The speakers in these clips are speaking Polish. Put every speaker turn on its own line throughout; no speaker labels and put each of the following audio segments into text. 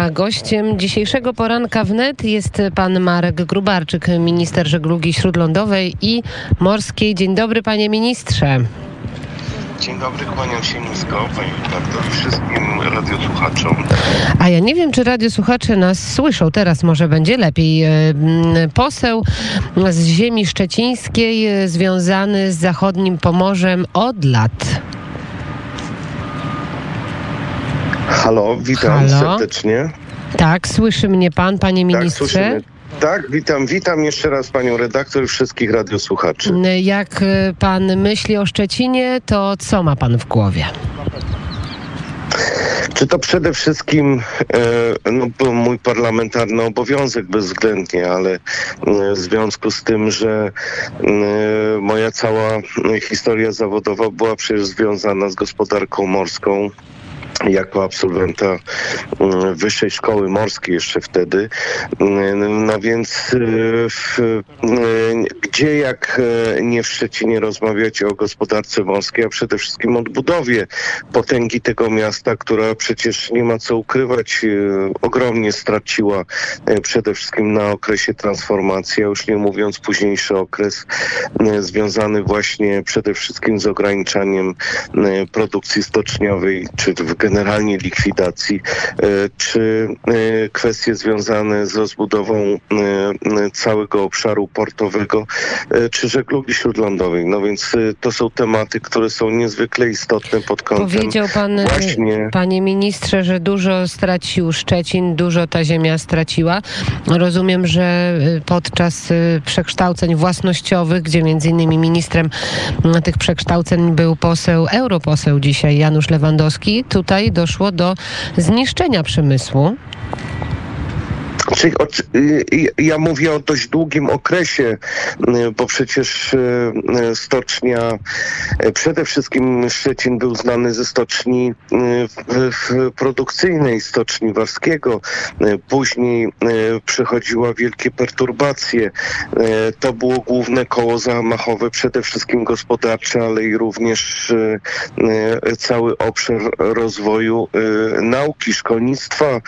A gościem dzisiejszego poranka wnet jest pan Marek Grubarczyk, minister żeglugi śródlądowej i morskiej. Dzień dobry, panie ministrze.
Dzień dobry, kłaniam się nisko, panie redaktor, wszystkim radiosłuchaczom.
A ja nie wiem, czy radiosłuchacze nas słyszą. Teraz może będzie lepiej. E, Poseł z ziemi szczecińskiej, e, związany z zachodnim Pomorzem od lat.
Halo, witam
Halo?
serdecznie.
Tak, słyszy mnie pan, panie
Tak,
ministrze?
słyszymy. Tak, witam, witam jeszcze raz panią redaktor i wszystkich radiosłuchaczy.
Jak e, pan myśli o Szczecinie, to co ma pan w głowie?
Czy to przede wszystkim e, no, był mój parlamentarny obowiązek bezwzględnie, ale w związku z tym, że moja cała historia zawodowa była przecież związana z gospodarką morską, jako absolwenta mm, Wyższej Szkoły Morskiej jeszcze wtedy. Mm, No więc y, w, y, gdzie jak y, nie w Szczecinie rozmawiać o gospodarce morskiej, a przede wszystkim odbudowie potęgi tego miasta, która przecież nie ma co ukrywać, y, ogromnie straciła y, przede wszystkim na okresie transformacji, a już nie mówiąc późniejszy okres y, związany właśnie przede wszystkim z ograniczaniem produkcji stoczniowej, czy w generalnie likwidacji, e, czy e, kwestie związane z rozbudową e, całego obszaru portowego, czy żeglugi śródlądowej. No więc to są tematy, które są niezwykle istotne pod kątem
Powiedział pan,
właśnie
panie ministrze, że dużo stracił Szczecin, dużo ta ziemia straciła. Rozumiem, że podczas przekształceń własnościowych, gdzie między innymi ministrem tych przekształceń był poseł, europoseł dzisiaj Janusz Lewandowski, tutaj doszło do zniszczenia przemysłu.
Oczy- y, ja mówię o dość długim okresie, y, bo przecież y, stocznia, przede wszystkim Szczecin był znany ze stoczni produkcyjnej, stoczni Warskiego. Później przychodziła wielkie perturbacje. To było główne koło zamachowe, przede wszystkim gospodarcze, ale i również cały obszar rozwoju nauki, szkolnictwa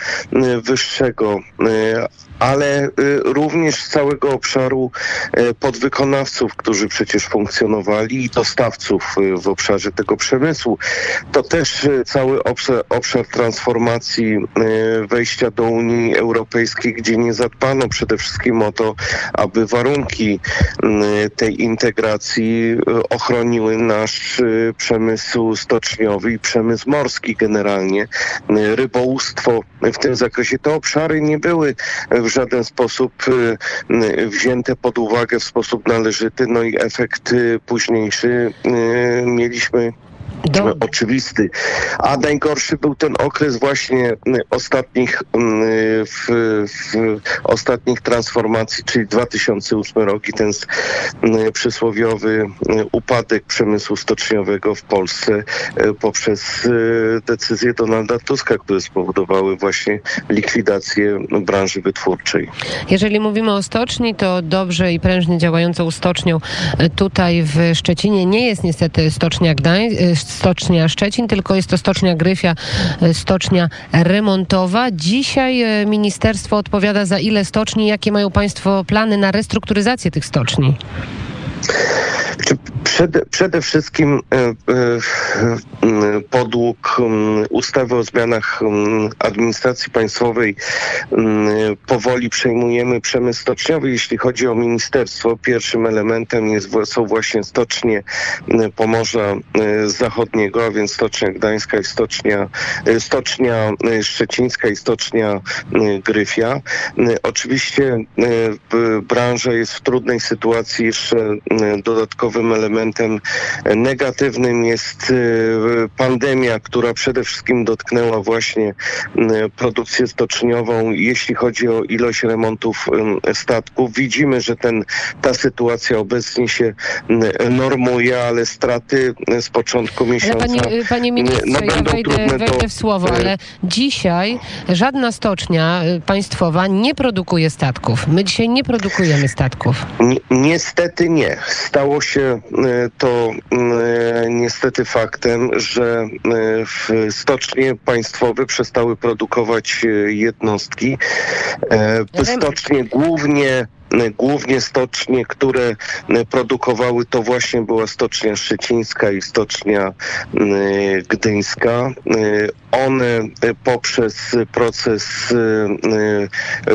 wyższego, y, ale y, również z całego obszaru y, podwykonawców, którzy przecież funkcjonowali i dostawców y, w obszarze tego przemysłu. To też cały obszar, obszar transformacji wejścia do Unii Europejskiej, gdzie nie zadbano przede wszystkim o to, aby warunki tej integracji ochroniły nasz przemysł stoczniowy i przemysł morski generalnie, rybołówstwo w tym zakresie. Te obszary nie były w żaden sposób y, y, wzięte pod uwagę w sposób należyty, no i efekt y, późniejszy mieliśmy Oczywisty. A najgorszy był ten okres właśnie y, ostatnich, y, w, w ostatnich transformacji, czyli 2008 rok i ten y, przysłowiowy upadek przemysłu stoczniowego w Polsce y, poprzez y, decyzje Donalda Tuska, które spowodowały właśnie likwidację branży wytwórczej.
jeżeli mówimy o stoczni, to dobrze i prężnie działającą stocznią y, tutaj w Szczecinie nie jest niestety stocznia Gdań, y, stocznia Szczecin, tylko jest to stocznia Gryfia, y, stocznia remontowa. Dzisiaj y, ministerstwo odpowiada za ile stoczni, jakie mają państwo plany na restrukturyzację tych stoczni?
Przede, przede wszystkim e, e, m, podług ustawy o zmianach administracji państwowej powoli przejmujemy przemysł stoczniowy. Jeśli chodzi o ministerstwo, pierwszym elementem jest, są właśnie stocznie Pomorza e, Zachodniego, a więc Stocznia Gdańska i Stocznia, e, Stocznia e, Szczecińska i Stocznia e, Gryfia. E, Oczywiście e, branża jest w trudnej sytuacji. Jeszcze e, dodatkowym elementem negatywnym jest e, pandemia, która przede wszystkim dotknęła właśnie m, produkcję stoczniową. Jeśli chodzi o ilość remontów em, statków, widzimy, że ten, ta sytuacja obecnie się normuje, ale straty z początku
Ale
miesiąca
panie, panie
no,
ministrze, ja
będą
wejdę,
trudne do-
wejdę w słowo, ale dzisiaj żadna stocznia y, państwowa nie produkuje statków. My dzisiaj nie produkujemy statków.
Ni- Niestety nie. Stało się to niestety faktem, że stocznie państwowe przestały produkować jednostki. Stocznie głównie głównie stocznie, które produkowały to właśnie była stocznia szczecińska i stocznia gdyńska. One poprzez proces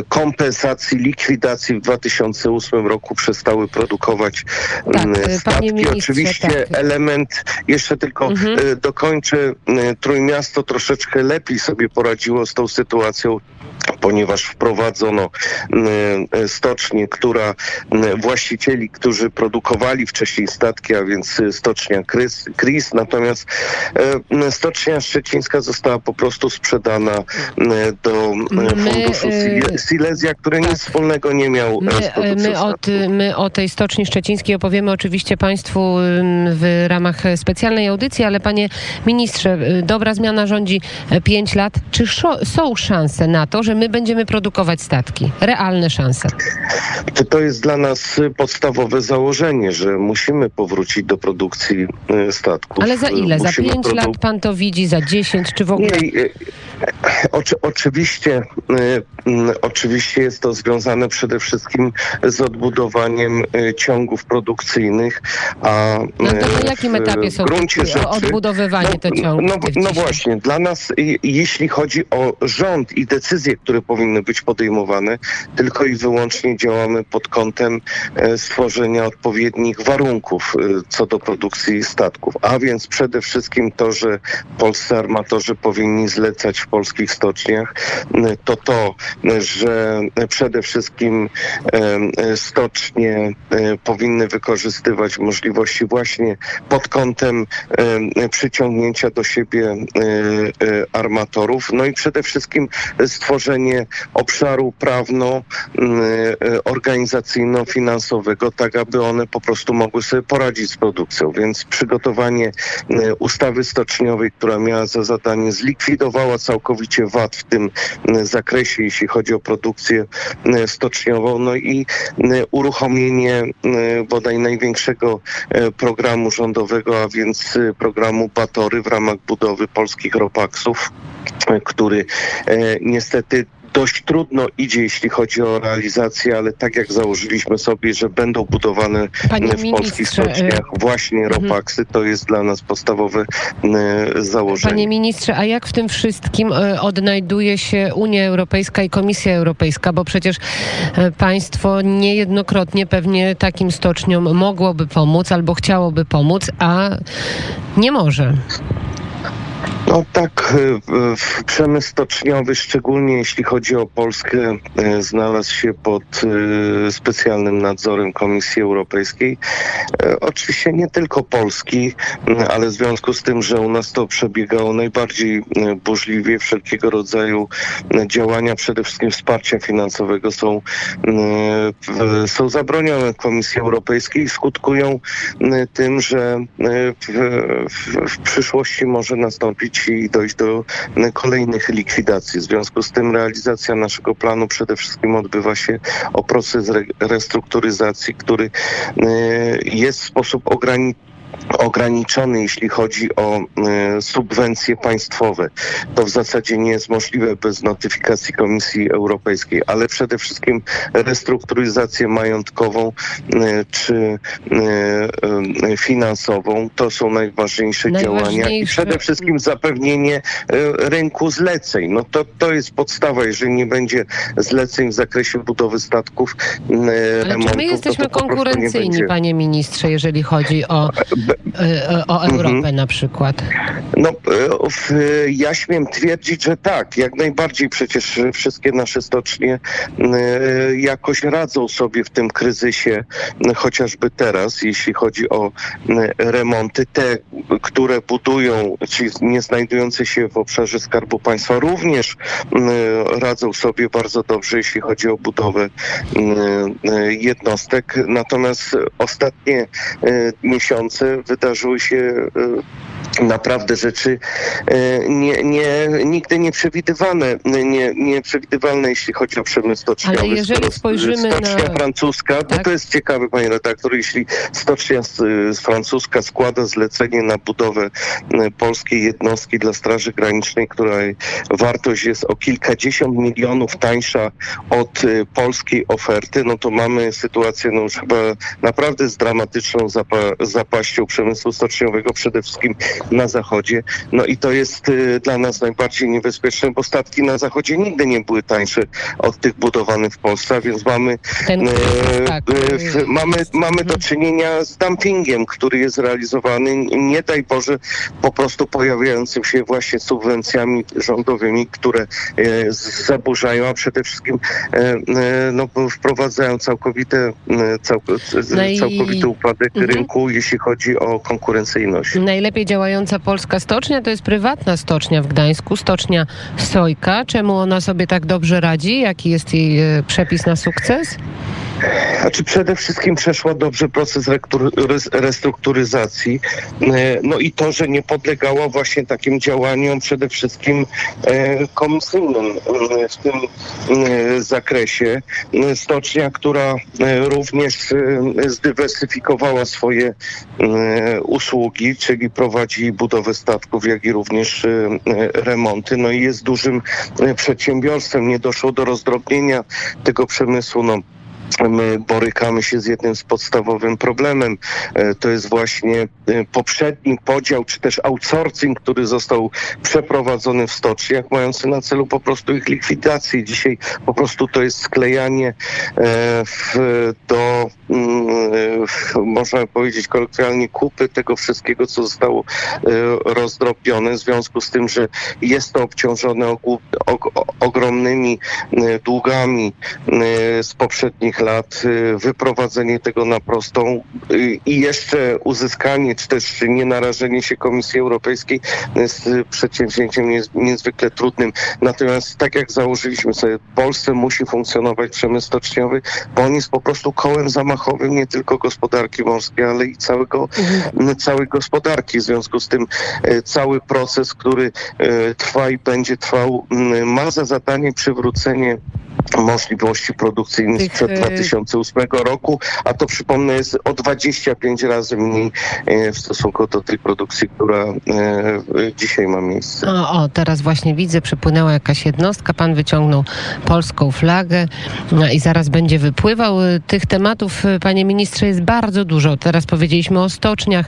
kompensacji, likwidacji w 2008 roku przestały produkować tak, statki. Oczywiście tak. element, jeszcze tylko mhm. dokończę, Trójmiasto troszeczkę lepiej sobie poradziło z tą sytuacją ponieważ wprowadzono stocznię, która właścicieli, którzy produkowali wcześniej statki, a więc stocznia Kris, natomiast stocznia szczecińska została po prostu sprzedana do funduszu Silesia, który nic wspólnego nie miał
my, my, o, my o tej stoczni szczecińskiej opowiemy oczywiście Państwu w ramach specjalnej audycji, ale panie ministrze, dobra zmiana rządzi 5 lat. Czy są szanse na to, że my będziemy produkować statki? Realne szanse.
To jest dla nas podstawowe założenie, że musimy powrócić do produkcji e, statków.
Ale za ile? Musimy za 5 produ- lat pan to widzi? Za 10? Czy w ogóle? Nie, e,
oczy, oczywiście, e, oczywiście jest to związane przede wszystkim z odbudowaniem ciągów produkcyjnych, a
no to na jakim etapie są rzeczy, odbudowywanie no, te ciągi?
No, no właśnie, dla nas jeśli chodzi o rząd i decyzje, które powinny być podejmowane, tylko i wyłącznie działamy pod kątem e, stworzenia odpowiednich warunków e, co do produkcji statków. A więc przede wszystkim to, że polscy armatorzy powinni zlecać w polskich stoczniach, e, to to, że przede wszystkim stocznie powinny wykorzystywać możliwości właśnie pod kątem przyciągnięcia do siebie armatorów, no i przede wszystkim stworzenie obszaru prawno-organizacyjno-finansowego, tak aby one po prostu mogły sobie poradzić z produkcją. Więc przygotowanie ustawy stoczniowej, która miała za zadanie zlikwidowała całkowicie VAT w tym zakresie, jeśli chodzi o produkcję stoczniową, no i uruchomienie bodaj największego e, programu rządowego, a więc programu Batory w ramach budowy polskich ropaksów, który e, niestety dość trudno idzie, jeśli chodzi o realizację, ale tak jak założyliśmy sobie, że będą budowane Panie w polskich stoczniach y, właśnie mhm. ropaksy, to jest dla nas podstawowe założenie.
Panie ministrze, a jak w tym wszystkim y, odnajduje się Unia Europejska i Komisja Europejska, bo przecież państwo niejednokrotnie pewnie takim stoczniom mogłoby pomóc albo chciałoby pomóc, a nie może.
No tak, e, przemysł stoczniowy, szczególnie jeśli chodzi o Polskę, e, znalazł się pod e, specjalnym nadzorem Komisji Europejskiej. Oczywiście nie tylko Polski, ale w związku z tym, że u nas to przebiegało najbardziej burzliwie, wszelkiego rodzaju działania, przede wszystkim wsparcia finansowego są, są zabronione Komisji Europejskiej i skutkują tym, że w, w, w przyszłości może nastąpić i dojść do kolejnych likwidacji. W związku z tym realizacja naszego planu przede wszystkim odbywa się o proces restrukturyzacji, który e, jest w sposób ograniczony ograniczony, jeśli chodzi o y, subwencje państwowe. To w zasadzie nie jest możliwe bez notyfikacji Komisji Europejskiej, ale przede wszystkim restrukturyzację majątkową y, czy y, finansową to są najważniejsze działania i przede wszystkim zapewnienie rynku zleceń. No to, to jest podstawa, jeżeli nie będzie zleceń w zakresie budowy statków,
ale remontów, czy my jesteśmy to to konkurencyjni, panie ministrze, jeżeli chodzi o E, o Europę mhm. na przykład?
No, e, ja śmiem twierdzić, że tak. Jak najbardziej przecież wszystkie nasze stocznie e, jakoś radzą sobie w tym kryzysie, chociażby teraz, jeśli chodzi o remonty. Te, które budują, czyli nie znajdujące się w obszarze Skarbu Państwa, również radzą sobie bardzo dobrze, jeśli chodzi o budowę jednostek. Natomiast ostatnie miesiące wydarzyły się naprawdę rzeczy e, nie, nie, nigdy nieprzewidywane, nie, nieprzewidywalne, jeśli chodzi o przemysł stoczniowy.
Ale jeżeli spojrzymy
stocznia
na...
francuska, tak? to jest ciekawe, panie redaktor, jeśli stocznia francuska składa zlecenie na budowę polskiej jednostki dla Straży Granicznej, której wartość jest o kilkadziesiąt milionów tańsza od polskiej oferty, no to mamy sytuację no już chyba naprawdę z dramatyczną zapa zapaścią przemysłu stoczniowego, przede wszystkim na zachodzie. No i to jest y, dla nas najbardziej niebezpieczne, bo statki na zachodzie nigdy nie były tańsze od tych budowanych w Polsce, więc mamy, Ten, e, tak. e, mamy, mamy do czynienia z dumpingiem, który jest realizowany, nie daj Boże, po prostu pojawiającym się właśnie subwencjami rządowymi, które e, zaburzają, a przede wszystkim no, wprowadzają całkowite, cał, no całkowity upadek mhm. rynku, jeśli chodzi o konkurencyjność.
Najlepiej działają działająca polska stocznia to jest prywatna stocznia w Gdańsku, stocznia Sojka. Czemu ona sobie tak dobrze radzi? Jaki jest jej e, przepis na sukces?
Znaczy przede wszystkim przeszła dobrze proces restrukturyzacji. E, no i to, że nie podlegała właśnie takim działaniom przede wszystkim e, komisyjnym w tym zakresie. Stocznia, która również zdywersyfikowała swoje usługi, czyli prowadzi budowę statków, jak i również e, remonty. No i jest dużym e, przedsiębiorstwem. Nie doszło do rozdrobnienia tego przemysłu. No, my borykamy się z jednym z podstawowym problemem. E, to jest właśnie e, poprzedni podział, czy też outsourcing, który został przeprowadzony w stoczniach, mający na celu po prostu ich likwidację. Dzisiaj po prostu to jest sklejanie e, do, mm, można powiedzieć kolokwialnie, kupy tego wszystkiego, co zostało rozdrobione, w związku z tym, że jest to obciążone ogromnymi długami z poprzednich lat, y, wyprowadzenie tego na prostą i jeszcze uzyskanie, czy też nie narażenie się Komisji Europejskiej jest przedsięwzięciem niezwykle trudnym. Natomiast tak jak założyliśmy sobie, w Polsce musi funkcjonować przemysł stoczniowy, bo on jest po prostu kołem zamachowym nie tylko gospodarki morskiej, ale i całego, mhm. całej gospodarki. W związku z tym cały proces, który trwa i będzie trwał, ma za zadanie przywrócenie możliwości produkcyjnych Tych, sprzed 2008 e, roku, a to przypomnę jest o 25 razy mniej e, w stosunku do tej produkcji, która dzisiaj ma miejsce.
O, o teraz właśnie widzę, przypłynęła jakaś jednostka, pan wyciągnął polską flagę no i zaraz będzie wypływał. Tych tematów, panie ministrze, jest bardzo dużo. Teraz powiedzieliśmy o stoczniach.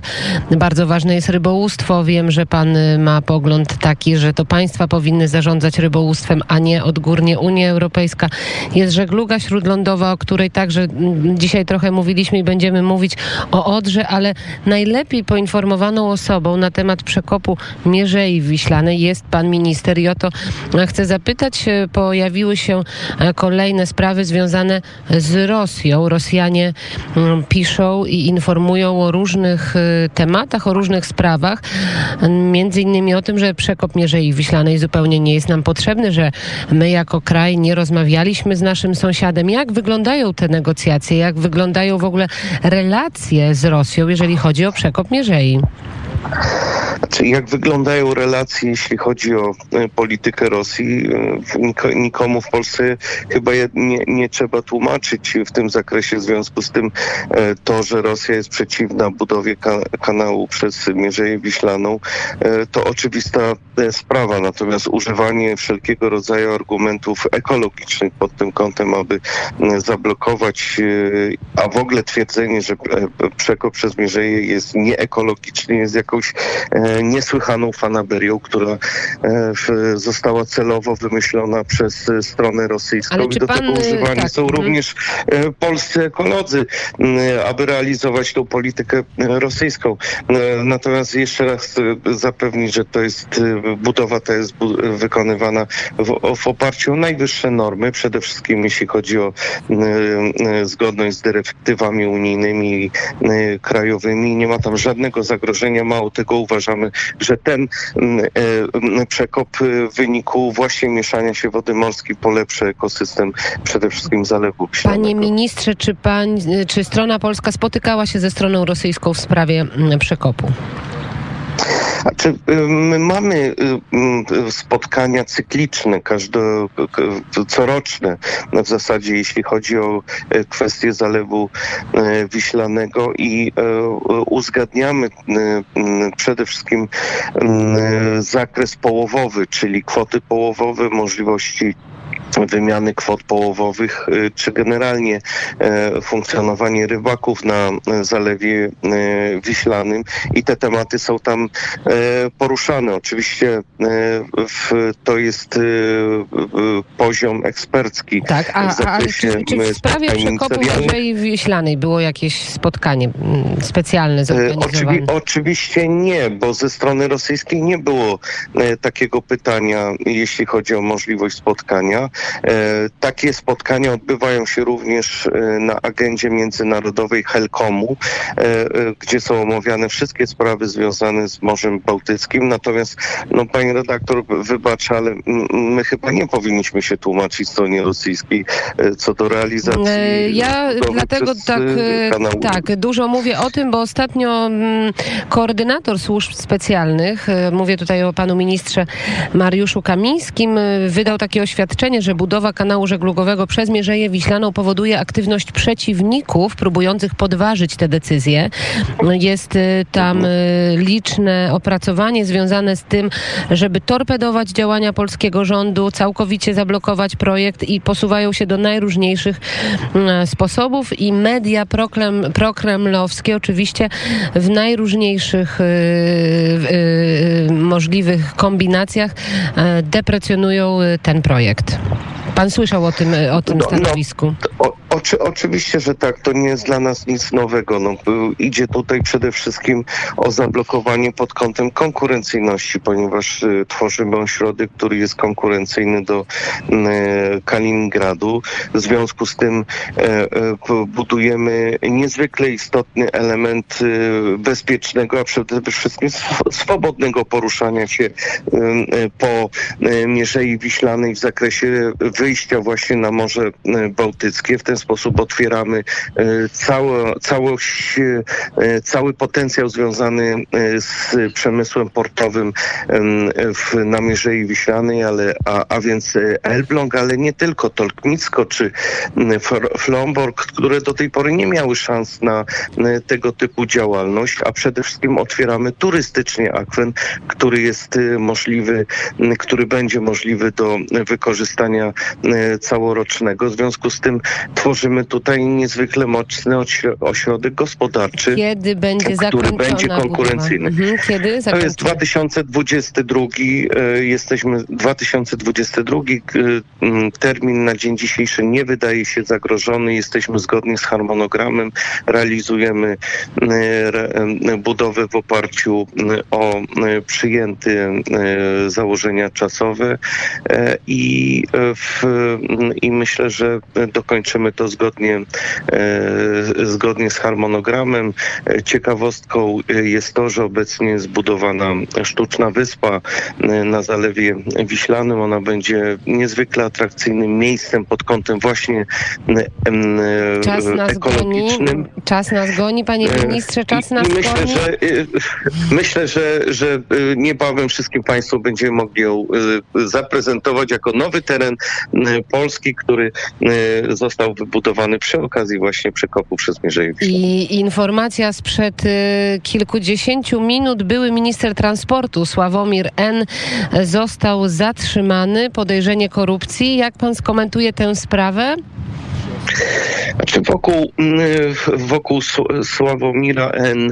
Bardzo ważne jest rybołówstwo. Wiem, że pan ma pogląd taki, że to państwa powinny zarządzać rybołówstwem, a nie odgórnie Unia Europejska. Jest żegluga śródlądowa, o której także mm, dzisiaj trochę mówiliśmy i będziemy mówić o Odrze, ale najlepiej poinformowaną osobą na temat przekopu Mierzei Wiślanej jest pan minister i o to chcę zapytać. E, pojawiły się e, kolejne sprawy związane z Rosją. Rosjanie mm, piszą i informują o różnych e, tematach, o różnych sprawach, między innymi o tym, że przekop Mierzei Wiślanej zupełnie nie jest nam potrzebny, że my jako kraj nie rozmawialiśmy z naszym sąsiadem. Jak wyglądają te negocjacje? Jak wyglądają w ogóle relacje z Rosją, jeżeli chodzi o przekop Mierzei?
Jak wyglądają relacje, jeśli chodzi o e, politykę Rosji? E, nikomu w Polsce chyba nie, nie trzeba tłumaczyć w tym zakresie. W związku z tym e, to, że Rosja jest przeciwna budowie kanału przez Mierzeję Wiślaną, to oczywista sprawa. Natomiast używanie wszelkiego rodzaju argumentów ekologicznych pod tym kątem, aby zablokować, a w ogóle twierdzenie, że przekop przez Mierzeję jest nieekologiczny, jest jakąś niesłychaną fanaberią, która e, została celowo wymyślona przez e, stronę rosyjską. I do pan, tego używani tak, są mm. również e, polscy ekolodzy, aby realizować tą politykę rosyjską. Natomiast jeszcze raz chcę zapewnić, że to jest budowa ta jest wykonywana w, w oparciu o najwyższe normy, przede wszystkim jeśli chodzi o zgodność z dyrektywami unijnymi i krajowymi. Nie ma tam żadnego zagrożenia, mało tego uważamy, że ten mm, e, mm, przekop w wyniku właśnie mieszania się wody morskiej polepszy ekosystem przede wszystkim zalewu.
Panie ministrze, czy, pań, czy strona polska spotykała się ze stroną rosyjską w sprawie mm, przekopu?
Znaczy, my mamy spotkania cykliczne, każde, coroczne w zasadzie, jeśli chodzi o kwestię zalewu wiślanego i uzgadniamy przede wszystkim zakres połowowy, czyli kwoty połowowe, możliwości wymiany kwot połowowych, y, czy generalnie e, funkcjonowanie rybaków na e, Zalewie e, Wiślanym i te tematy są tam poruszane. Oczywiście to jest poziom ekspercki.
Tak, a, a czy, czy w sprawie przekopu Mierzei Wiślanej było jakieś spotkanie mm, specjalne zorganizowane? Oczywi
oczywiście nie, bo ze strony rosyjskiej nie było takiego pytania, jeśli chodzi o możliwość spotkania. E, takie spotkania odbywają się również e, na agendzie międzynarodowej Helkomu, e, gdzie są omawiane wszystkie sprawy związane z Morzem Bałtyckim. Natomiast, no, pani redaktor, wybacz, ale my chyba nie powinniśmy się tłumaczyć stronie rosyjskiej co do realizacji.
Ja dlatego tak, tak, dużo mówię o tym, bo ostatnio koordynator służb specjalnych, mówię tutaj o panu ministrze Mariuszu Kamińskim, wydał takie oświadczenie, że budowa kanału żeglugowego przez Mierzeję Wiślaną powoduje aktywność przeciwników próbujących podważyć te decyzje. Jest y, tam y, liczne opracowanie związane z tym, żeby torpedować działania polskiego rządu, całkowicie zablokować projekt i posuwają się do najróżniejszych y, sposobów i media prokrem, prokremlowskie oczywiście w najróżniejszych możliwych kombinacjach deprecjonują ten projekt. Thank you. Pan słyszał o tym, o tym no, no stanowisku?
No, o, oczy, oczywiście, że tak. To nie jest dla nas nic nowego. No, idzie tutaj przede wszystkim o zablokowanie pod kątem konkurencyjności, ponieważ y, tworzymy ośrodek, który jest konkurencyjny do y, Kaliningradu. W związku z tym y, budujemy niezwykle istotny element y, bezpiecznego, a przede wszystkim swobodnego poruszania się y, po Mierzei Wiślanej w zakresie wyjścia właśnie na Morze e, Bałtyckie. W ten sposób otwieramy e, całe, całość, e, cały potencjał związany z przemysłem portowym w Namierzei Wiślanej, ale, a, a więc Elbląg, ale nie tylko Tolknicko czy Flomborg, które do tej pory nie miały szans na tego typu działalność, a przede wszystkim otwieramy turystycznie akwen, który jest możliwy, który będzie możliwy do wykorzystania całorocznego. W związku z tym tworzymy tutaj niezwykle mocny ośrodek gospodarczy,
Kiedy będzie
który będzie konkurencyjny.
Mhm. Kiedy
to jest 2022, e, jesteśmy 2022, e, termin na dzień dzisiejszy nie wydaje się zagrożony, jesteśmy zgodni z harmonogramem, realizujemy budowę w oparciu o przyjęte założenia czasowe i w i myślę, że dokończymy to zgodnie, e, zgodnie z harmonogramem. Ciekawostką jest to, że obecnie zbudowana sztuczna wyspa e, na Zalewie Wiślanym. Ona będzie niezwykle atrakcyjnym miejscem pod kątem właśnie
e, czas nas
ekologicznym.
Goni. Czas nas goni, panie ministrze, czas nas
I myślę,
goni.
Że, myślę, że, że niebawem wszystkim Państwu będziemy mogli ją zaprezentować jako nowy teren Polski, który e, został wybudowany przy okazji właśnie przekopu przez Mierzeję
I informacja sprzed e, kilkudziesięciu minut. Były minister transportu Sławomir N. został zatrzymany. Podejrzenie korupcji. Jak pan skomentuje tę sprawę?
Znaczy wokół, mm, wokół Sławomira N.,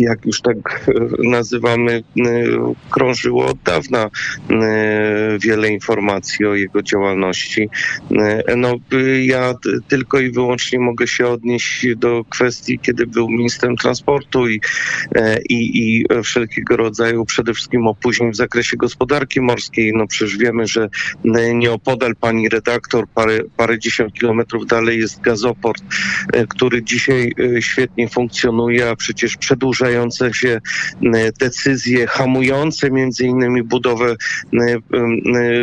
jak już tak nazywamy, mm, krążyło od dawna mm, wiele informacji o jego działalności. No, ja tylko i wyłącznie mogę się odnieść do kwestii, kiedy był ministrem transportu i, i, i wszelkiego rodzaju przede wszystkim opóźnień w zakresie gospodarki morskiej. No przecież wiemy, że nieopodal pani redaktor parę, dziesiąt kilometrów dalej jest gazoport, e, który dzisiaj e, świetnie funkcjonuje, a przecież przedłużające się e, decyzje hamujące między innymi budowę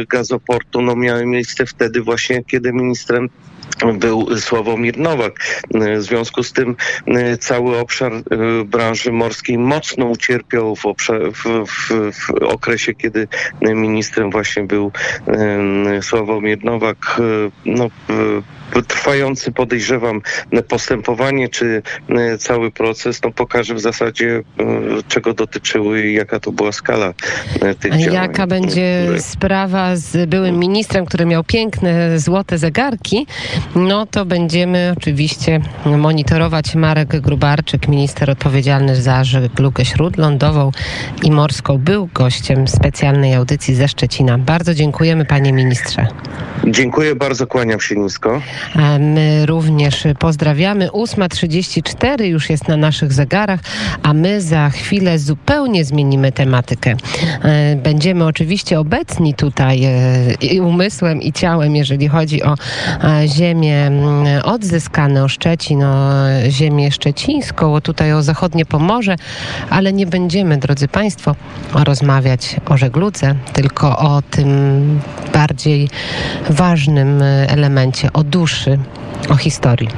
gazoportu no miały miejsce wtedy właśnie, kiedy ministrem był Sławomir Nowak. W związku z tym cały obszar branży morskiej mocno ucierpiał w, obszar, w, w, w okresie, kiedy ministrem właśnie był Sławomir Nowak. No, trwający, podejrzewam, postępowanie czy cały proces no, pokaże w zasadzie, czego dotyczyły i jaka to była skala tych działań.
Jaka będzie sprawa z byłym ministrem, który miał piękne, złote zegarki, no to będziemy oczywiście monitorować. Marek Grubarczyk, minister odpowiedzialny za żeglugę śródlądową i morską, był gościem specjalnej audycji ze Szczecina. Bardzo dziękujemy, panie ministrze.
Dziękuję bardzo, kłaniam się nisko.
My również pozdrawiamy. 8.34 już jest na naszych zegarach, a my za chwilę zupełnie zmienimy tematykę. E, będziemy oczywiście obecni tutaj e, i umysłem i ciałem, jeżeli chodzi o e, ziemię mm, odzyskane, o Szczecin, o ziemię szczecińską, o tutaj o zachodnie Pomorze, ale nie będziemy, drodzy Państwo, rozmawiać o żegludze, tylko o tym bardziej ważnym elemencie, o duszy o historii.